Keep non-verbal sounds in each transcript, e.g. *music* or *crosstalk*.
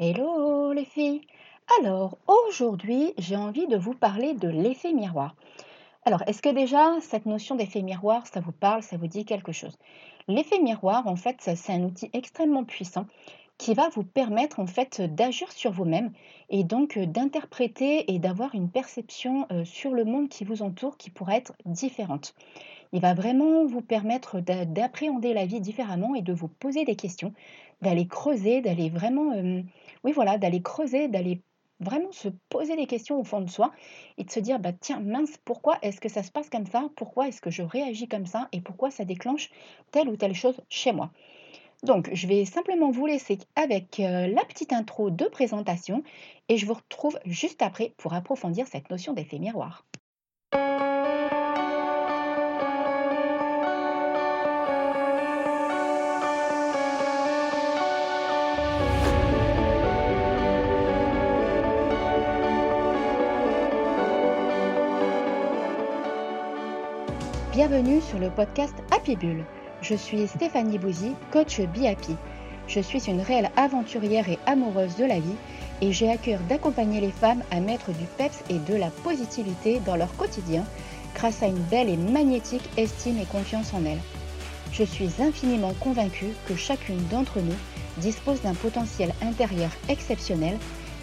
Hello les filles. Alors aujourd'hui, j'ai envie de vous parler de l'effet miroir. Alors, est-ce que déjà cette notion d'effet miroir, ça vous parle, ça vous dit quelque chose? L'effet miroir, en fait, c'est un outil extrêmement puissant qui va vous permettre en fait d'agir sur vous-même et donc euh, d'interpréter et d'avoir une perception euh, sur le monde qui vous entoure qui pourra être différente. Il va vraiment vous permettre d'a- d'appréhender la vie différemment et de vous poser des questions, d'aller creuser, d'aller vraiment, euh, oui voilà, d'aller creuser, d'aller vraiment se poser des questions au fond de soi et de se dire, bah tiens, mince, pourquoi est-ce que ça se passe comme ça? Pourquoi est-ce que je réagis comme ça? Et pourquoi ça déclenche telle ou telle chose chez moi? Donc, je vais simplement vous laisser avec euh, la petite intro de présentation et je vous retrouve juste après pour approfondir cette notion d'effet miroir. Bienvenue sur le podcast Happy Bull. Je suis Stéphanie Bouzy, coach Be Happy. Je suis une réelle aventurière et amoureuse de la vie et j'ai à cœur d'accompagner les femmes à mettre du peps et de la positivité dans leur quotidien grâce à une belle et magnétique estime et confiance en elles. Je suis infiniment convaincue que chacune d'entre nous dispose d'un potentiel intérieur exceptionnel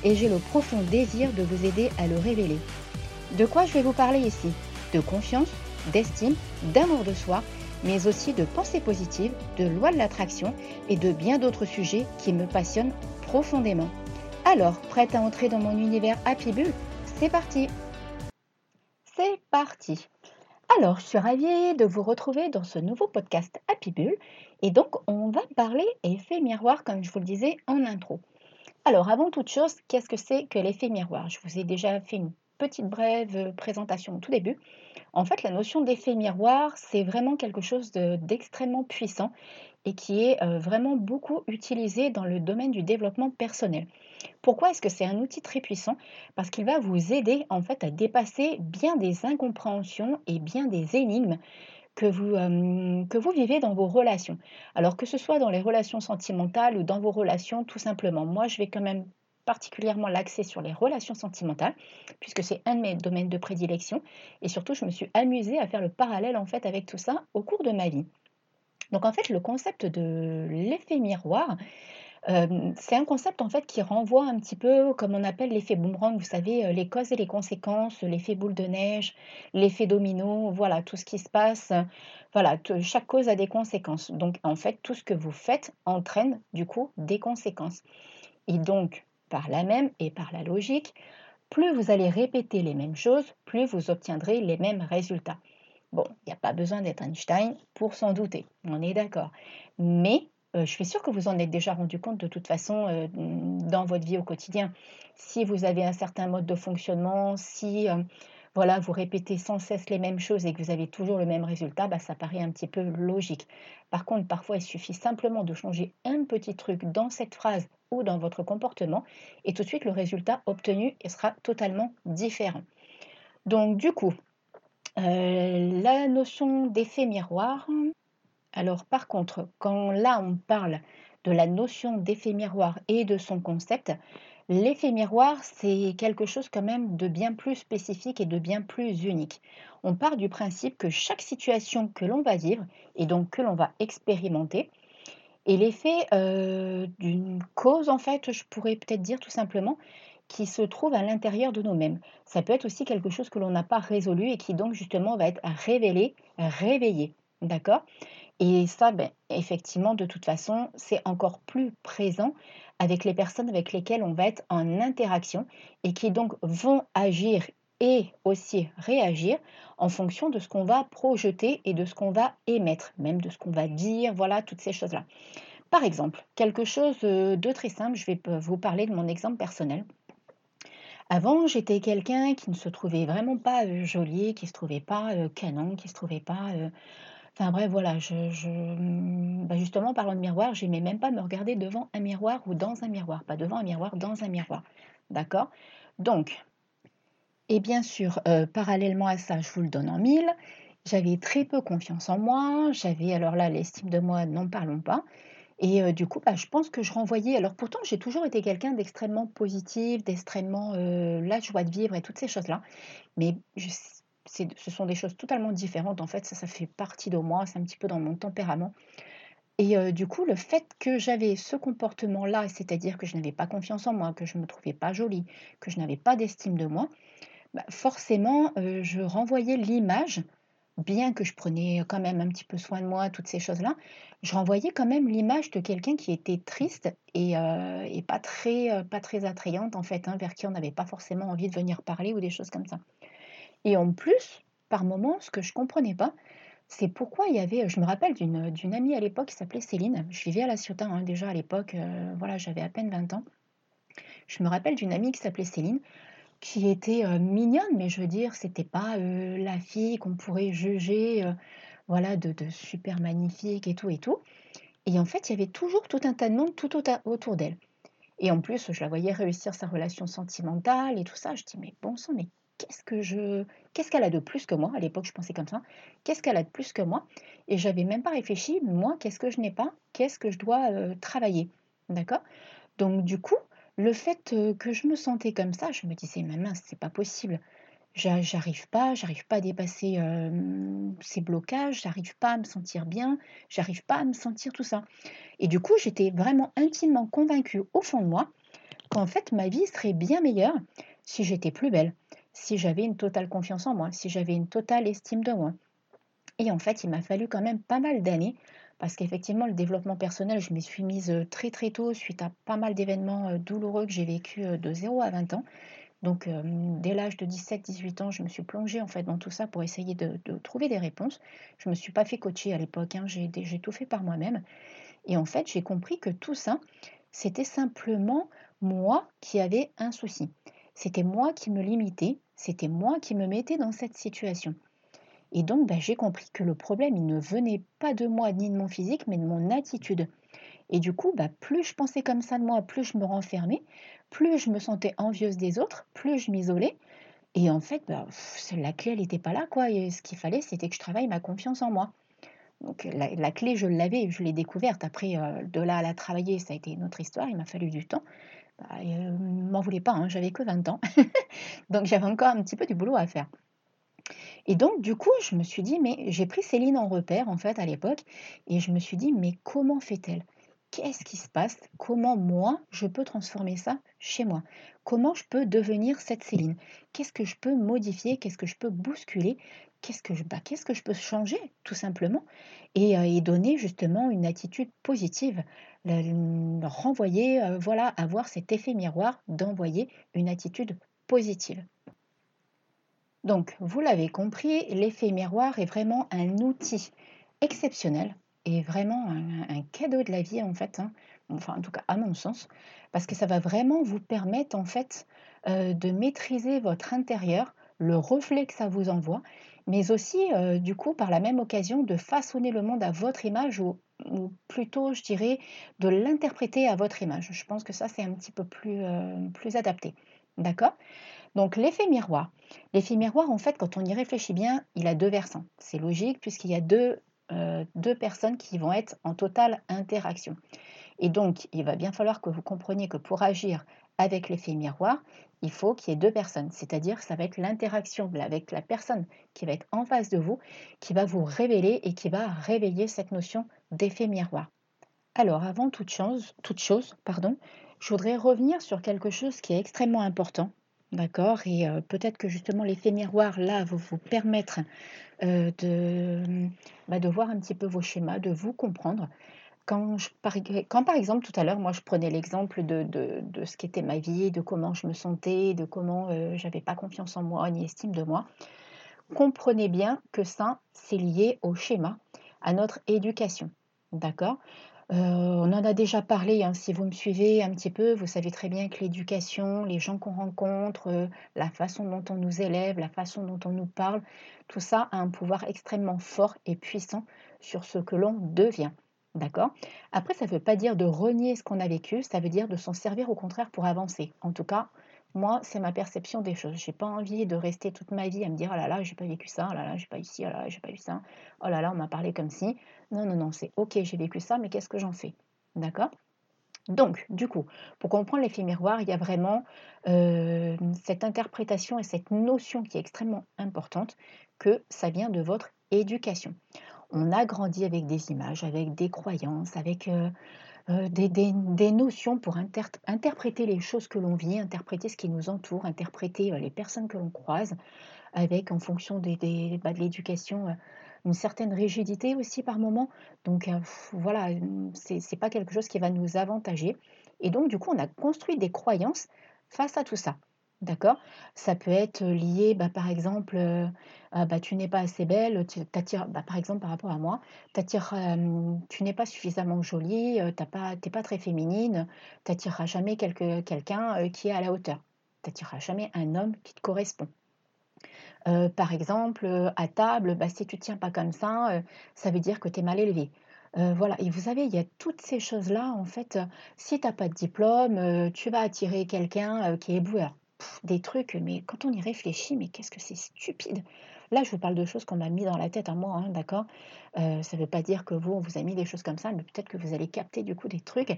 et j'ai le profond désir de vous aider à le révéler. De quoi je vais vous parler ici? De confiance, d'estime, d'amour de soi, mais aussi de pensée positive, de loi de l'attraction et de bien d'autres sujets qui me passionnent profondément. Alors, prête à entrer dans mon univers Happy Bull C'est parti C'est parti Alors, je suis ravie de vous retrouver dans ce nouveau podcast Happy Bull. Et donc, on va parler effet miroir, comme je vous le disais en intro. Alors, avant toute chose, qu'est-ce que c'est que l'effet miroir? Je vous ai déjà fait une petite brève présentation au tout début. En fait, la notion d'effet miroir, c'est vraiment quelque chose de- d'extrêmement puissant et qui est euh, vraiment beaucoup utilisé dans le domaine du développement personnel. Pourquoi est-ce que c'est un outil très puissant? Parce qu'il va vous aider en fait à dépasser bien des incompréhensions et bien des énigmes que vous, euh, que vous vivez dans vos relations. Alors que ce soit dans les relations sentimentales ou dans vos relations tout simplement. Moi, je vais quand même particulièrement l'axer sur les relations sentimentales, puisque c'est un de mes domaines de prédilection. Et surtout, je me suis amusée à faire le parallèle en fait avec tout ça au cours de ma vie. Donc en fait, le concept de l'effet miroir, euh, c'est un concept en fait qui renvoie un petit peu comme on appelle l'effet boomerang, vous savez, euh, les causes et les conséquences, l'effet boule de neige, l'effet domino, voilà, tout ce qui se passe, voilà, chaque cause a des conséquences. Donc en fait, tout ce que vous faites entraîne du coup des conséquences. Et donc, par la même et par la logique, plus vous allez répéter les mêmes choses, plus vous obtiendrez les mêmes résultats. Bon, il n'y a pas besoin d'être Einstein pour s'en douter, on est d'accord. Mais euh, je suis sûre que vous en êtes déjà rendu compte de toute façon euh, dans votre vie au quotidien. Si vous avez un certain mode de fonctionnement, si euh, voilà, vous répétez sans cesse les mêmes choses et que vous avez toujours le même résultat, bah, ça paraît un petit peu logique. Par contre, parfois, il suffit simplement de changer un petit truc dans cette phrase dans votre comportement et tout de suite, le résultat obtenu sera totalement différent. Donc, du coup, euh, la notion d'effet miroir, alors par contre, quand là on parle de la notion d'effet miroir et de son concept, l'effet miroir, c'est quelque chose quand même de bien plus spécifique et de bien plus unique. On part du principe que chaque situation que l'on va vivre et donc que l'on va expérimenter est l'effet euh, d'une cause, en fait, je pourrais peut-être dire tout simplement, qui se trouve à l'intérieur de nous-mêmes. Ça peut être aussi quelque chose que l'on n'a pas résolu et qui donc justement va être révélé, réveillé. D'accord? Et ça, ben, effectivement, de toute façon, c'est encore plus présent avec les personnes avec lesquelles on va être en interaction et qui donc vont agir et aussi réagir en fonction de ce qu'on va projeter et de ce qu'on va émettre, même de ce qu'on va dire, voilà, toutes ces choses-là. Par exemple, quelque chose euh, de très simple, je vais vous parler de mon exemple personnel. Avant, j'étais quelqu'un qui ne se trouvait vraiment pas euh, joli, qui se trouvait pas euh, canon, qui se trouvait pas Enfin bref, voilà, je, mmh, bah, justement, en parlant de miroir, j'aimais même pas me regarder devant un miroir ou dans un miroir, pas devant un miroir, dans un miroir. D'accord? Donc, et bien sûr, euh, parallèlement à ça, je vous le donne en mille, j'avais très peu confiance en moi, j'avais alors là l'estime de moi, n'en parlons pas, Et du coup, bah, je pense que je renvoyais. Alors pourtant j'ai toujours été quelqu'un d'extrêmement positif, d'extrêmement, la joie de vivre et toutes ces choses-là. Mais ce sont des choses totalement différentes. En fait, ça, ça fait partie de moi, c'est un petit peu dans mon tempérament. Et du coup, le fait que j'avais ce comportement-là, c'est-à-dire que je n'avais pas confiance en moi, que je ne me trouvais pas jolie, que je n'avais pas d'estime de moi, bah, forcément, je renvoyais l'image bien que je prenais quand même un petit peu soin de moi, toutes ces choses-là, je renvoyais quand même l'image de quelqu'un qui était triste et, euh, pas, très, euh, pas très attrayante en fait, hein, vers qui on n'avait pas forcément envie de venir parler ou des choses comme ça. Et en plus, par moments, ce que je comprenais pas, c'est pourquoi il y avait, je me rappelle d'une amie à l'époque qui s'appelait Céline, je vivais à La Ciotat hein, déjà à l'époque, euh, voilà, j'avais à peine 20 ans. Je me rappelle d'une amie qui s'appelait Céline, qui était mignonne, mais je veux dire, c'était pas la fille qu'on pourrait juger, voilà, de, super magnifique et tout et tout. Et en fait, il y avait toujours tout un tas de monde tout autour d'elle. Et en plus, je la voyais réussir sa relation sentimentale et tout ça. Je dis, mais bon sang, mais qu'est-ce que je. Qu'est-ce qu'elle a de plus que moi? À l'époque, je pensais comme ça. Qu'est-ce qu'elle a de plus que moi? Et j'avais même pas réfléchi, moi, qu'est-ce que je n'ai pas? Qu'est-ce que je dois travailler? D'accord? Donc, du coup, le fait que je me sentais comme ça, je me disais, mais mince, c'est pas possible. J'arrive pas, j'arrive pas à dépasser ces blocages, j'arrive pas à me sentir bien, j'arrive pas à me sentir tout ça. Et du coup, j'étais vraiment intimement convaincue au fond de moi qu'en fait, ma vie serait bien meilleure si j'étais plus belle, si j'avais une totale confiance en moi, si j'avais une totale estime de moi. Et en fait, il m'a fallu quand même pas mal d'années parce qu'effectivement, le développement personnel, je m'y suis mise très très tôt suite à pas mal d'événements douloureux que j'ai vécu de 0 à 20 ans. Donc, dès l'âge de 17-18 ans, je me suis plongée en fait dans tout ça pour essayer de, trouver des réponses. Je ne me suis pas fait coacher à l'époque, hein, j'ai tout fait par moi-même. Et en fait, j'ai compris que tout ça, c'était simplement moi qui avais un souci. C'était moi qui me limitais, c'était moi qui me mettais dans cette situation. Et donc, bah, j'ai compris que le problème, il ne venait pas de moi ni de mon physique, mais de mon attitude. Et du coup, bah, plus je pensais comme ça de moi, plus je me renfermais, plus je me sentais envieuse des autres, plus je m'isolais. Et en fait, bah, la clé, elle n'était pas là. quoi. Ce qu'il fallait, c'était que je travaille ma confiance en moi. Donc la, clé, je l'avais, je l'ai découverte. Après, euh, de là à la travailler, ça a été une autre histoire. Il m'a fallu du temps. Bah, euh, m'en voulais pas, hein, j'avais que 20 ans. *laughs* Donc j'avais encore un petit peu du boulot à faire. Et donc, du coup, je me suis dit, mais j'ai pris Céline en repère, en fait, à l'époque, et je me suis dit, mais comment fait-elle? Qu'est-ce qui se passe? Comment moi, je peux transformer ça chez moi? Comment je peux devenir cette Céline? Qu'est-ce que je peux modifier? Qu'est-ce que je peux bousculer? Qu'est-ce que je, bah, peux changer, tout simplement? Et, euh, donner justement une attitude positive, renvoyer, euh, voilà, avoir cet effet miroir d'envoyer une attitude positive. Donc, vous l'avez compris, l'effet miroir est vraiment un outil exceptionnel et vraiment un, cadeau de la vie en fait, hein. enfin en tout cas à mon sens, parce que ça va vraiment vous permettre en fait euh, de maîtriser votre intérieur, le reflet que ça vous envoie, mais aussi euh, du coup par la même occasion de façonner le monde à votre image ou, plutôt je dirais de l'interpréter à votre image. Je pense que ça c'est un petit peu plus, euh, plus adapté. D'accord? Donc l'effet miroir. L'effet miroir, en fait, quand on y réfléchit bien, il a deux versants. C'est logique puisqu'il y a deux, euh, deux personnes qui vont être en totale interaction. Et donc, il va bien falloir que vous compreniez que pour agir avec l'effet miroir, il faut qu'il y ait deux personnes. C'est-à-dire ça va être l'interaction avec la personne qui va être en face de vous, qui va vous révéler et qui va réveiller cette notion d'effet miroir. Alors, avant toute chose, toute chose pardon, je voudrais revenir sur quelque chose qui est extrêmement important D'accord Et peut-être que justement l'effet miroir, là, va vous permettre de, bah, de voir un petit peu vos schémas, de vous comprendre. Quand, par, exemple tout à l'heure, moi je prenais l'exemple de, de, ce qu'était ma vie, de comment je me sentais, de comment j'avais pas confiance en moi ni estime de moi, comprenez bien que ça, c'est lié au schéma, à notre éducation. D'accord? Euh, on en a déjà parlé, hein, si vous me suivez un petit peu, vous savez très bien que l'éducation, les gens qu'on rencontre, euh, la façon dont on nous élève, la façon dont on nous parle, tout ça a un pouvoir extrêmement fort et puissant sur ce que l'on devient. D'accord? Après, ça ne veut pas dire de renier ce qu'on a vécu, ça veut dire de s'en servir au contraire pour avancer. En tout cas, moi, c'est ma perception des choses. J'ai pas envie de rester toute ma vie à me dire oh là là, j'ai pas vécu ça, oh là là, j'ai pas eu ci, oh là là, j'ai pas eu ça, oh là là, on m'a parlé comme si. Non, non, non, c'est ok, j'ai vécu ça, mais qu'est-ce que j'en fais? D'accord? Donc, du coup, pour comprendre l'effet miroir, il y a vraiment euh, cette interprétation et cette notion qui est extrêmement importante que ça vient de votre éducation. On a grandi avec des images, avec des croyances, avec euh, euh, des, notions pour interpréter les choses que l'on vit, interpréter ce qui nous entoure, interpréter les personnes que l'on croise, avec en fonction des, bah, de l'éducation une certaine rigidité aussi par moment. Donc euh, voilà, c'est n'est pas quelque chose qui va nous avantager. Et donc du coup, on a construit des croyances face à tout ça. D'accord? Ça peut être lié, bah, par exemple, euh, bah, tu n'es pas assez belle, tu bah, par exemple par rapport à moi, euh, tu n'es pas suffisamment jolie, tu n'es pas, très féminine, tu n'attireras jamais quelqu'un qui est à la hauteur. Tu n'attireras jamais un homme qui te correspond. Euh, par exemple, euh, à table, si tu ne tiens pas comme ça, euh, ça veut dire que tu es mal élevé. voilà, et vous savez, il y a toutes ces choses-là, en fait, si tu n'as pas de diplôme, tu vas attirer quelqu'un qui est boueur. Des trucs, mais quand on y réfléchit, mais qu'est-ce que c'est stupide. Là, je vous parle de choses qu'on m'a mis dans la tête à moi, hein, d'accord? Ça ne veut pas dire que vous, on vous a mis des choses comme ça, mais peut-être que vous allez capter du coup des trucs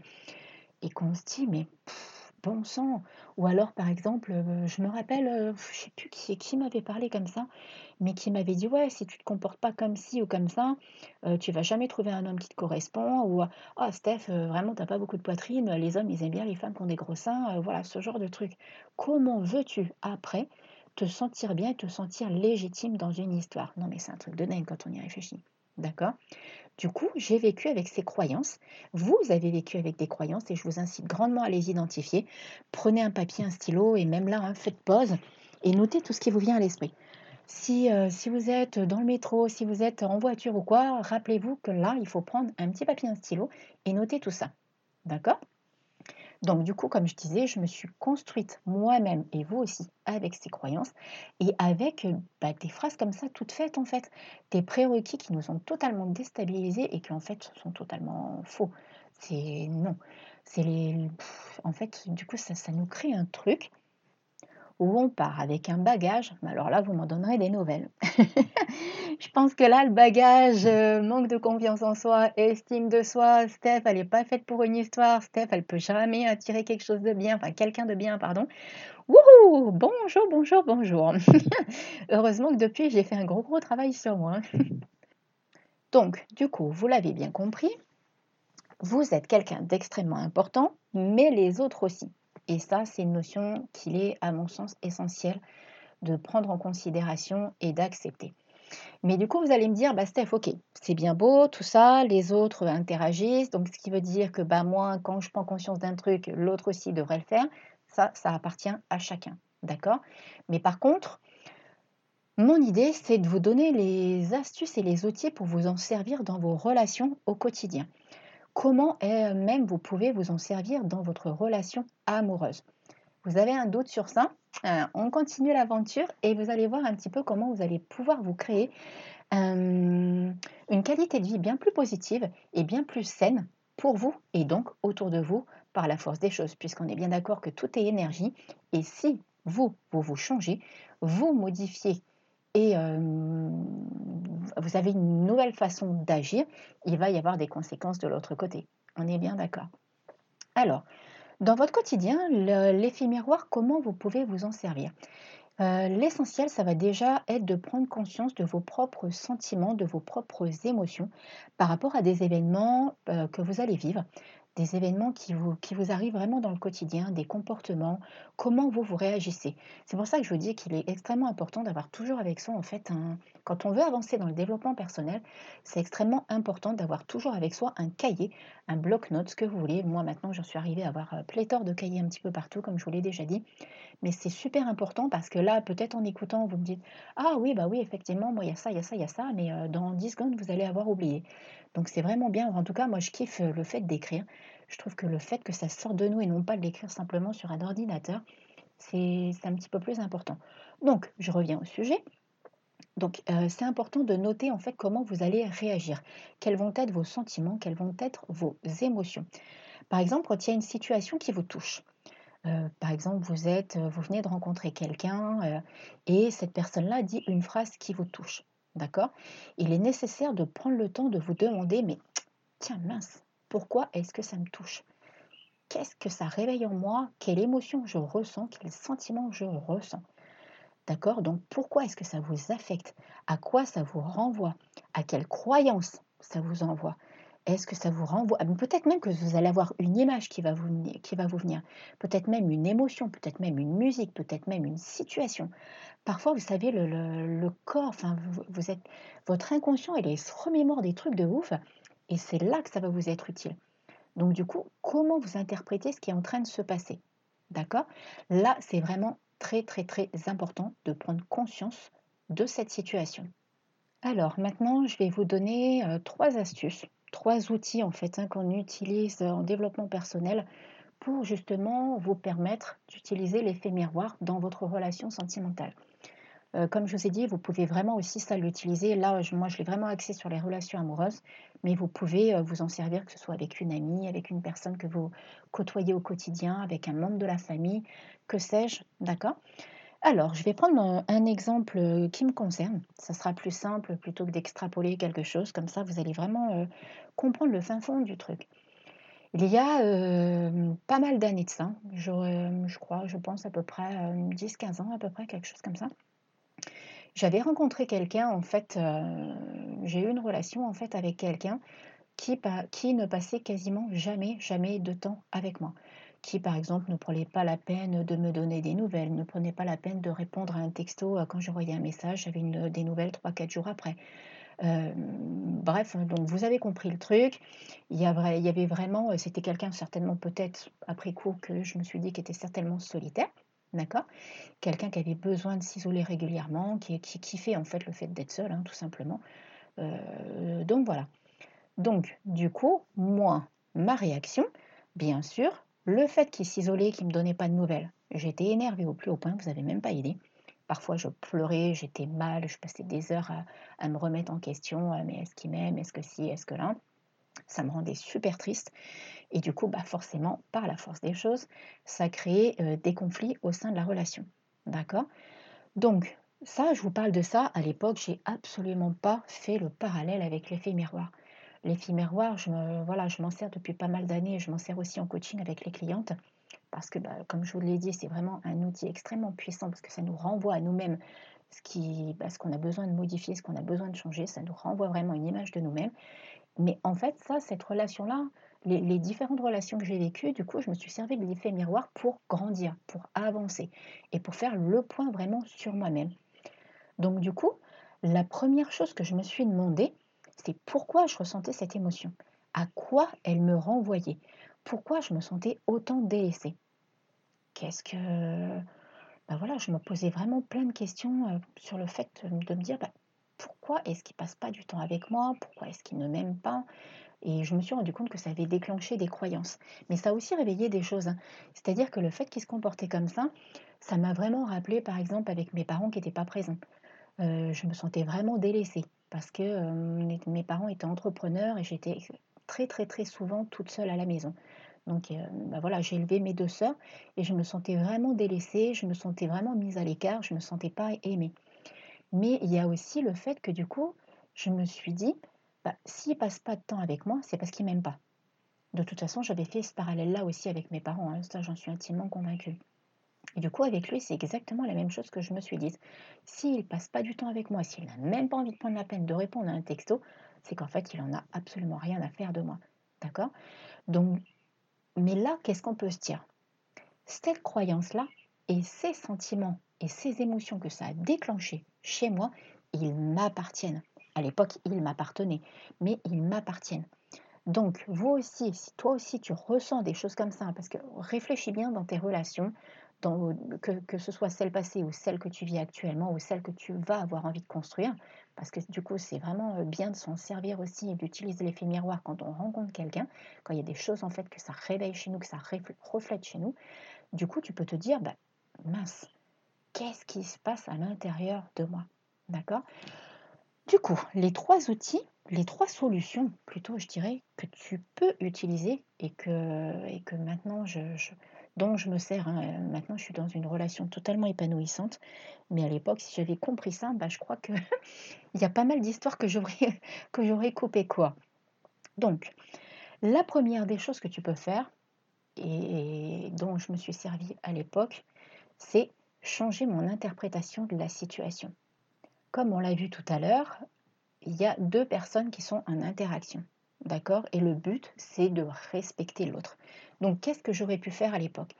et qu'on se dit, mais bon sang. Ou alors, par exemple, euh, je me rappelle, euh, je sais plus qui, m'avait parlé comme ça, mais qui m'avait dit, ouais, si tu te comportes pas comme ci ou comme ça, euh, tu vas jamais trouver un homme qui te correspond. Ou, ah, Steph, vraiment, t'as pas beaucoup de poitrine, les hommes, ils aiment bien les femmes qui ont des gros seins. voilà, ce genre de truc. Comment veux-tu, après, te sentir bien te sentir légitime dans une histoire? Non, mais c'est un truc de dingue quand on y réfléchit. D'accord du coup, j'ai vécu avec ces croyances. Vous avez vécu avec des croyances et je vous incite grandement à les identifier. Prenez un papier, un stylo et même là, hein, faites pause et notez tout ce qui vous vient à l'esprit. Si, euh, si, vous êtes dans le métro, si vous êtes en voiture ou quoi, rappelez-vous que là, il faut prendre un petit papier, un stylo et noter tout ça. D'accord? Donc du coup, comme je disais, je me suis construite moi-même et vous aussi avec ces croyances et avec euh, bah, des phrases comme ça toutes faites en fait, des prérequis qui nous ont totalement déstabilisés et qui en fait sont totalement faux. C'est non, c'est les, en fait, du coup, ça, ça nous crée un truc où on part avec un bagage, mais alors là, vous m'en donnerez des nouvelles. *laughs* je pense que là, le bagage, euh, manque de confiance en soi, estime de soi, Steph, elle n'est pas faite pour une histoire, Steph, elle peut jamais attirer quelque chose de bien, enfin quelqu'un de bien, pardon. Wouhou Bonjour, bonjour, bonjour. *laughs* Heureusement que depuis, j'ai fait un gros, gros travail sur moi. *laughs* Donc, du coup, vous l'avez bien compris, vous êtes quelqu'un d'extrêmement important, mais les autres aussi. Et ça, c'est une notion qu'il est, à mon sens, essentiel de prendre en considération et d'accepter. Mais du coup, vous allez me dire, bah Steph, ok, c'est bien beau, tout ça, les autres interagissent, donc ce qui veut dire que bah, moi, quand je prends conscience d'un truc, l'autre aussi devrait le faire. Ça, ça appartient à chacun, d'accord? Mais par contre, mon idée, c'est de vous donner les astuces et les outils pour vous en servir dans vos relations au quotidien comment même vous pouvez vous en servir dans votre relation amoureuse. Vous avez un doute sur ça euh, On continue l'aventure et vous allez voir un petit peu comment vous allez pouvoir vous créer une qualité de vie bien plus positive et bien plus saine pour vous et donc autour de vous par la force des choses, puisqu'on est bien d'accord que tout est énergie. Et si vous, vous vous changez, vous modifiez et vous avez une nouvelle façon d'agir, il va y avoir des conséquences de l'autre côté. On est bien d'accord. Alors, dans votre quotidien, l'effet miroir, comment vous pouvez vous en servir? L'essentiel, ça va déjà être de prendre conscience de vos propres sentiments, de vos propres émotions par rapport à des événements que vous allez vivre, des événements qui vous, arrivent vraiment dans le quotidien, des comportements, comment vous vous réagissez. C'est pour ça que je vous dis qu'il est extrêmement important d'avoir toujours avec soi, en fait, un, quand on veut avancer dans le développement personnel, c'est extrêmement important d'avoir toujours avec soi un cahier, un bloc-notes, ce que vous voulez. Moi, maintenant, j'en suis arrivée à avoir euh, pléthore de cahiers un petit peu partout, comme je vous l'ai déjà dit. Mais c'est super important parce que là, peut-être en écoutant, vous me dites Ah oui, bah oui, effectivement, moi, il y a ça, il y a ça, il y a ça, mais euh, dans 10 secondes, vous allez avoir oublié. Donc c'est vraiment bien. En tout cas, moi, je kiffe euh, le fait d'écrire. Je trouve que le fait que ça sorte de nous et non pas de l'écrire simplement sur un ordinateur, c'est un petit peu plus important. Donc, je reviens au sujet. Donc, euh, c'est important de noter en fait comment vous allez réagir, quels vont être vos sentiments, quelles vont être vos émotions. Par exemple, quand il y a une situation qui vous touche, euh, par exemple, vous êtes, vous venez de rencontrer quelqu'un et cette personne-là dit une phrase qui vous touche. D'accord? Il est nécessaire de prendre le temps de vous demander, mais tiens, mince, Pourquoi est-ce que ça me touche? Qu'est-ce que ça réveille en moi? Quelle émotion je ressens? Quel sentiment je ressens? D'accord? Donc pourquoi est-ce que ça vous affecte? À quoi ça vous renvoie? À quelle croyance ça vous envoie? Est-ce que ça vous renvoie Peut-être même que vous allez avoir une image qui va vous, venir. Peut-être même une émotion, peut-être même une musique, peut-être même une situation. Parfois, vous savez, le, corps, vous, êtes, votre inconscient, il se remémore des trucs de ouf. Et c'est là que ça va vous être utile. Donc du coup, comment vous interprétez ce qui est en train de se passer? D'accord? Là, c'est vraiment très très très important de prendre conscience de cette situation. Alors maintenant, je vais vous donner euh, trois astuces, trois outils en fait hein, qu'on utilise en développement personnel pour justement vous permettre d'utiliser l'effet miroir dans votre relation sentimentale. Euh, comme je vous ai dit, vous pouvez vraiment aussi ça l'utiliser. Là, moi, je l'ai vraiment axé sur les relations amoureuses, mais vous pouvez euh, vous en servir, que ce soit avec une amie, avec une personne que vous côtoyez au quotidien, avec un membre de la famille, que sais-je, d'accord? Alors, je vais prendre un exemple euh, qui me concerne. Ça sera plus simple plutôt que d'extrapoler quelque chose. Comme ça, vous allez vraiment comprendre le fin fond du truc. Il y a pas mal d'années de ça, je, crois, je pense à peu près 10-15 ans, à peu près, quelque chose comme ça. J'avais rencontré quelqu'un, en fait, euh, j'ai eu une relation en fait avec quelqu'un qui ne passait quasiment jamais, jamais de temps avec moi. Qui, par exemple, ne prenait pas la peine de me donner des nouvelles, ne prenait pas la peine de répondre à un texto euh, quand je voyais un message, j'avais des nouvelles 3-4 jours après. Euh, bref, donc vous avez compris le truc. Il y, avait vraiment, c'était quelqu'un certainement peut-être après coup que je me suis dit qui était certainement solitaire. D'accord? Quelqu'un qui avait besoin de s'isoler régulièrement, qui, kiffait en fait le fait d'être seul, hein, tout simplement. Euh, donc voilà. Donc, du coup, moi, ma réaction, bien sûr, le fait qu'il s'isolait, qu'il ne me donnait pas de nouvelles, j'étais énervée au plus haut point, vous n'avez même pas idée. Parfois, je pleurais, j'étais mal, je passais des heures à, me remettre en question. Mais est-ce qu'il m'aime Est-ce que si Est-ce que là Ça me rendait super triste. Et du coup, bah forcément, par la force des choses, ça crée euh, des conflits au sein de la relation. D'accord? Donc, ça, je vous parle de ça. À l'époque, j'ai absolument pas fait le parallèle avec l'effet miroir. L'effet miroir, je voilà, m'en sers depuis pas mal d'années. Je m'en sers aussi en coaching avec les clientes. Parce que, bah, comme je vous l'ai dit, c'est vraiment un outil extrêmement puissant parce que ça nous renvoie à nous-mêmes ce bah, qu'on a besoin de modifier, ce qu'on a besoin de changer. Ça nous renvoie vraiment une image de nous-mêmes. Mais en fait, ça, cette relation-là, les, différentes relations que j'ai vécues, du coup, je me suis servi de l'effet miroir pour grandir, pour avancer et pour faire le point vraiment sur moi-même. Donc, du coup, la première chose que je me suis demandé, c'est pourquoi je ressentais cette émotion, à quoi elle me renvoyait, pourquoi je me sentais autant délaissée. Qu'est-ce que. Ben voilà, je me posais vraiment plein de questions euh, sur le fait de me dire ben, pourquoi est-ce qu'il passe pas du temps avec moi, pourquoi est-ce qu'il ne m'aime pas, et je me suis rendu compte que ça avait déclenché des croyances. Mais ça a aussi réveillé des choses. Hein. C'est-à-dire que le fait qu'il se comportait comme ça, ça m'a vraiment rappelé, par exemple, avec mes parents qui n'étaient pas présents. Euh, je me sentais vraiment délaissée parce que mes parents étaient entrepreneurs et j'étais très très très souvent toute seule à la maison. Donc euh, bah voilà, j'ai élevé mes deux sœurs et je me sentais vraiment délaissée, je me sentais vraiment mise à l'écart, je ne me sentais pas aimée. Mais il y a aussi le fait que du coup, je me suis dit, bah, s'il passe pas de temps avec moi, c'est parce qu'il m'aime pas. De toute façon, j'avais fait ce parallèle-là aussi avec mes parents, hein, ça j'en suis intimement convaincue. Et du coup, avec lui, c'est exactement la même chose que je me suis dit. S'il passe pas du temps avec moi, s'il n'a même pas envie de prendre la peine de répondre à un texto, c'est qu'en fait, il en a absolument rien à faire de moi. D'accord? Donc, mais là, qu'est-ce qu'on peut se dire? Cette croyance-là et ces sentiments et ces émotions que ça a déclenché chez moi, ils m'appartiennent. À l'époque, ils m'appartenaient, mais ils m'appartiennent. Donc, vous aussi, si toi aussi tu ressens des choses comme ça, parce que réfléchis bien dans tes relations, que, ce soit celle passée ou celle que tu vis actuellement ou celle que tu vas avoir envie de construire, parce que du coup, c'est vraiment euh, bien de s'en servir aussi et d'utiliser l'effet miroir quand on rencontre quelqu'un, quand il y a des choses en fait que ça réveille chez nous, que ça reflète chez nous. Du coup, tu peux te dire, bah, mince, qu'est-ce qui se passe à l'intérieur de moi D'accord? Du coup, les trois outils, les trois solutions, plutôt je dirais, que tu peux utiliser et que, et que maintenant je, dont je me sers. Hein, maintenant, je suis dans une relation totalement épanouissante. Mais à l'époque, si j'avais compris ça, bah, je crois qu'il *laughs* y a pas mal d'histoires que j'aurais, *laughs* que j'aurais coupé quoi. Donc, La première des choses que tu peux faire, et dont je me suis servi à l'époque, c'est changer mon interprétation de la situation. Comme on l'a vu tout à l'heure, il y a deux personnes qui sont en interaction. D'accord? Et le but, c'est de respecter l'autre. Donc, qu'est-ce que j'aurais pu faire à l'époque?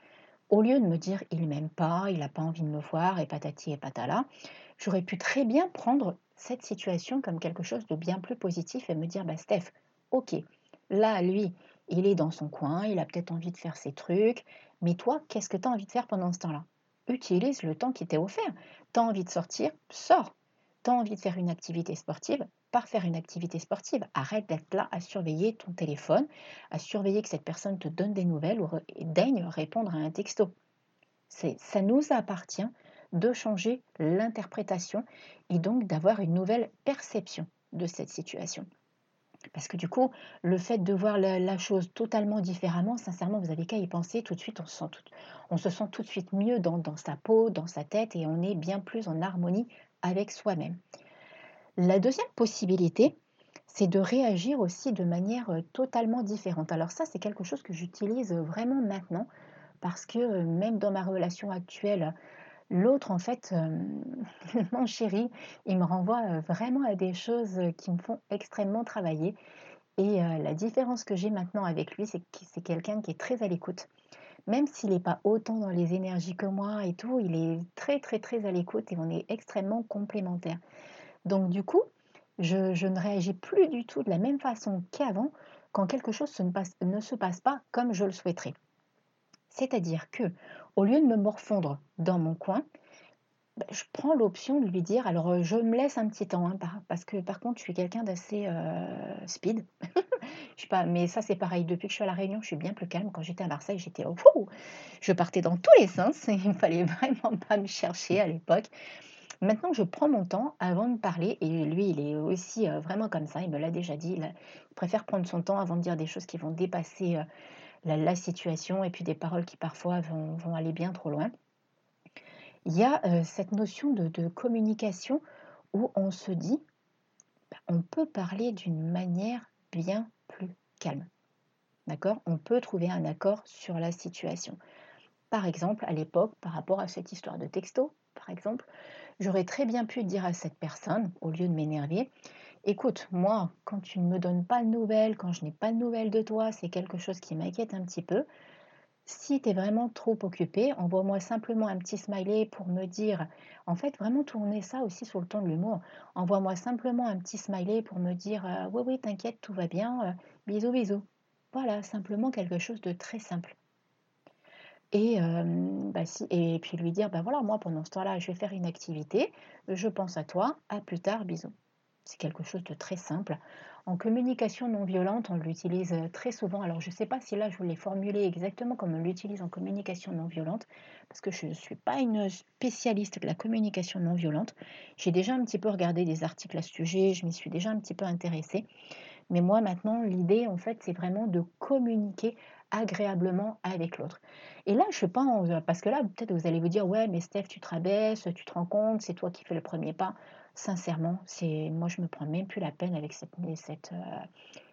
Au lieu de me dire il m'aime pas, il n'a pas envie de me voir, et patati et patala, j'aurais pu très bien prendre cette situation comme quelque chose de bien plus positif et me dire bah, Steph, ok, là, lui, il est dans son coin, il a peut-être envie de faire ses trucs, mais toi, qu'est-ce que tu as envie de faire pendant ce temps-là? Utilise le temps qui t'est offert. Tu as envie de sortir, sors. Tu as envie de faire une activité sportive, par faire une activité sportive. Arrête d'être là à surveiller ton téléphone, à surveiller que cette personne te donne des nouvelles ou daigne répondre à un texto. Ça nous appartient de changer l'interprétation et donc d'avoir une nouvelle perception de cette situation. Parce que du coup, le fait de voir la, chose totalement différemment, sincèrement, vous avez qu'à y penser tout de suite, on se sent tout, de suite mieux dans sa peau, dans sa tête, et on est bien plus en harmonie avec soi-même. La deuxième possibilité, c'est de réagir aussi de manière euh, totalement différente. Alors ça, c'est quelque chose que j'utilise vraiment maintenant, parce que euh, même dans ma relation actuelle, l'autre, en fait, euh, *laughs* mon chéri, il me renvoie vraiment à des choses qui me font extrêmement travailler. Et la différence que j'ai maintenant avec lui, c'est que c'est quelqu'un qui est très à l'écoute. Même s'il n'est pas autant dans les énergies que moi et tout, il est très très très à l'écoute et on est extrêmement complémentaires. Donc du coup, je, ne réagis plus du tout de la même façon qu'avant quand quelque chose ne, se passe pas comme je le souhaiterais. C'est-à-dire que, au lieu de me morfondre dans mon coin, bah, je prends l'option de lui dire, alors euh, je me laisse un petit temps, hein, parce que par contre je suis quelqu'un d'assez euh, speed. *laughs* mais ça c'est pareil, depuis que je suis à la Réunion, je suis bien plus calme. Quand j'étais à Marseille, j'étais, oh, je partais dans tous les sens, *laughs* il ne fallait vraiment pas me chercher à l'époque. Maintenant, je prends mon temps avant de parler, et lui, il est aussi euh, vraiment comme ça, il me l'a déjà dit, il, préfère prendre son temps avant de dire des choses qui vont dépasser euh, la, situation, et puis des paroles qui parfois vont, aller bien trop loin. Il y a euh, cette notion de, communication où on se dit, bah, on peut parler d'une manière bien plus calme. D'accord? On peut trouver un accord sur la situation. Par exemple, à l'époque, par rapport à cette histoire de texto, par exemple, J'aurais très bien pu dire à cette personne, au lieu de m'énerver, écoute, moi, quand tu ne me donnes pas de nouvelles, quand je n'ai pas de nouvelles de toi, c'est quelque chose qui m'inquiète un petit peu. Si tu es vraiment trop occupé, envoie-moi simplement un petit smiley pour me dire, en fait, vraiment tourner ça aussi sur le ton de l'humour. Envoie-moi simplement un petit smiley pour me dire, euh, oui, oui, t'inquiète, tout va bien, euh, bisous, bisous. Voilà, simplement quelque chose de très simple. Et, bah, si, et puis lui dire, ben voilà, moi pendant ce temps-là, je vais faire une activité, je pense à toi, à plus tard, bisous. C'est quelque chose de très simple. En communication non violente, on l'utilise très souvent. Alors je ne sais pas si là je voulais formuler exactement comme on l'utilise en communication non violente, parce que je ne suis pas une spécialiste de la communication non violente. J'ai déjà un petit peu regardé des articles à ce sujet, je m'y suis déjà un petit peu intéressée. Mais moi maintenant, l'idée en fait, c'est vraiment de communiquer agréablement avec l'autre. Et là, je pense, parce que là, peut-être vous allez vous dire, ouais, mais Steph, tu te rabaisses, tu te rends compte, c'est toi qui fais le premier pas. Sincèrement, c'est moi, je me prends même plus la peine avec cette, cette, euh,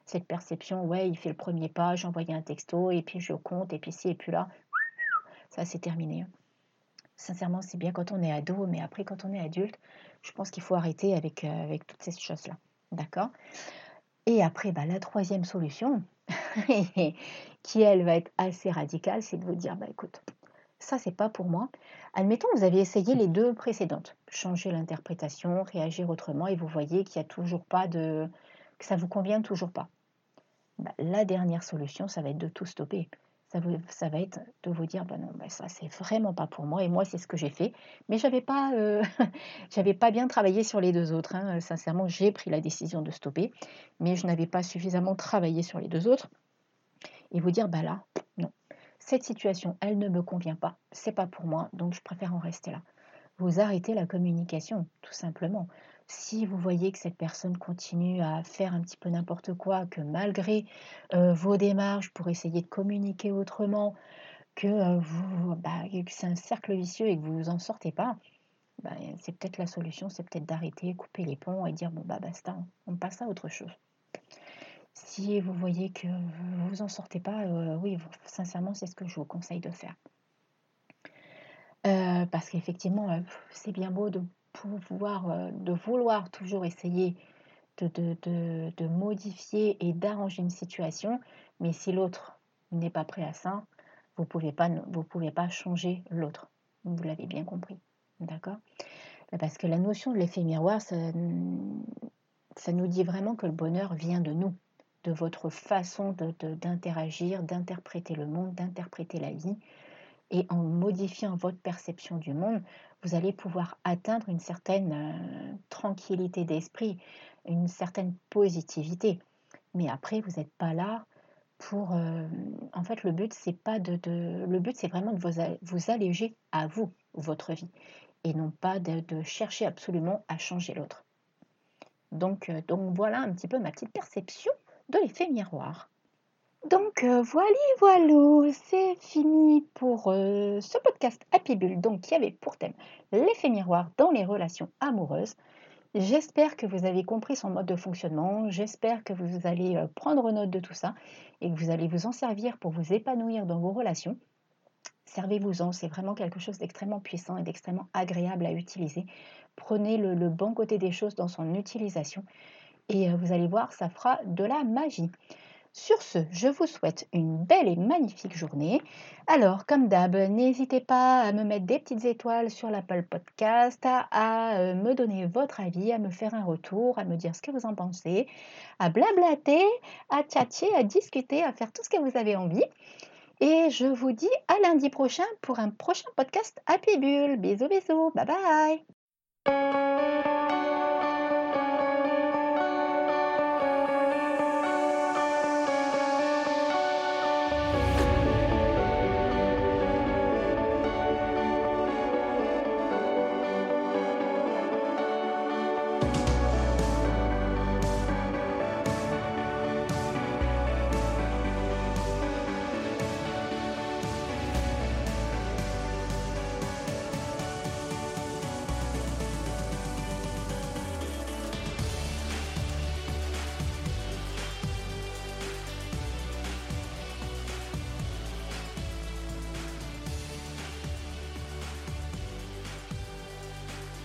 cette perception, ouais, il fait le premier pas, envoyé un texto, et puis je compte, et puis si, et puis là, ça, c'est terminé. Sincèrement, c'est bien quand on est ado, mais après, quand on est adulte, je pense qu'il faut arrêter avec, euh, avec toutes ces choses-là. D'accord? Et après, bah, la troisième solution, *laughs* qui elle va être assez radicale, c'est de vous dire bah écoute, ça c'est pas pour moi. Admettons vous avez essayé les deux précédentes, changer l'interprétation, réagir autrement et vous voyez qu'il n'y a toujours pas de que ça vous convient toujours pas. Bah, la dernière solution, ça va être de tout stopper. Ça, va être de vous dire bah non, ça c'est vraiment pas pour moi et moi c'est ce que j'ai fait. Mais j'avais pas, euh, *laughs* j'avais pas bien travaillé sur les deux autres. Hein. Sincèrement, j'ai pris la décision de stopper, mais je n'avais pas suffisamment travaillé sur les deux autres et vous dire bah là, non, cette situation, elle ne me convient pas, c'est pas pour moi, donc je préfère en rester là. Vous arrêtez la communication, tout simplement. Si vous voyez que cette personne continue à faire un petit peu n'importe quoi, que malgré euh, vos démarches pour essayer de communiquer autrement, que, euh, vous, bah, c'est un cercle vicieux et que vous vous en sortez pas, bah, c'est peut-être la solution, c'est peut-être d'arrêter, couper les ponts et dire bon bah basta, on passe à autre chose. Si vous voyez que vous vous en sortez pas, euh, oui, sincèrement, c'est ce que je vous conseille de faire. Parce qu'effectivement, c'est bien beau de pouvoir, de vouloir toujours essayer de, modifier et d'arranger une situation, mais si l'autre n'est pas prêt à ça, vous ne pouvez, pas, vous pouvez pas changer l'autre. Vous l'avez bien compris. D'accord? Parce que la notion de l'effet miroir, ça, ça nous dit vraiment que le bonheur vient de nous, de votre façon d'interagir, d'interpréter le monde, d'interpréter la vie. Et en modifiant votre perception du monde, vous allez pouvoir atteindre une certaine euh, tranquillité d'esprit, une certaine positivité. Mais après, vous n'êtes pas là pour. Euh, en fait, le but, c'est pas de, Le but, c'est vraiment de vous, alléger à vous, votre vie, et non pas de, de chercher absolument à changer l'autre. Donc, euh, donc voilà un petit peu ma petite perception de l'effet miroir. Donc euh, voilà, voilà, c'est fini pour euh, ce podcast Happy Bull, donc qui avait pour thème l'effet miroir dans les relations amoureuses. J'espère que vous avez compris son mode de fonctionnement, j'espère que vous allez prendre note de tout ça et que vous allez vous en servir pour vous épanouir dans vos relations. Servez-vous-en, c'est vraiment quelque chose d'extrêmement puissant et d'extrêmement agréable à utiliser. Prenez le, bon côté des choses dans son utilisation et vous allez voir, ça fera de la magie. Sur ce, je vous souhaite une belle et magnifique journée. Alors, comme d'hab, n'hésitez pas à me mettre des petites étoiles sur l'Apple Podcast, à, euh, me donner votre avis, à me faire un retour, à me dire ce que vous en pensez, à blablater, à tchatcher, à discuter, à faire tout ce que vous avez envie. Et je vous dis à lundi prochain pour un prochain podcast Happy Bull. Bisous, bisous. Bye bye.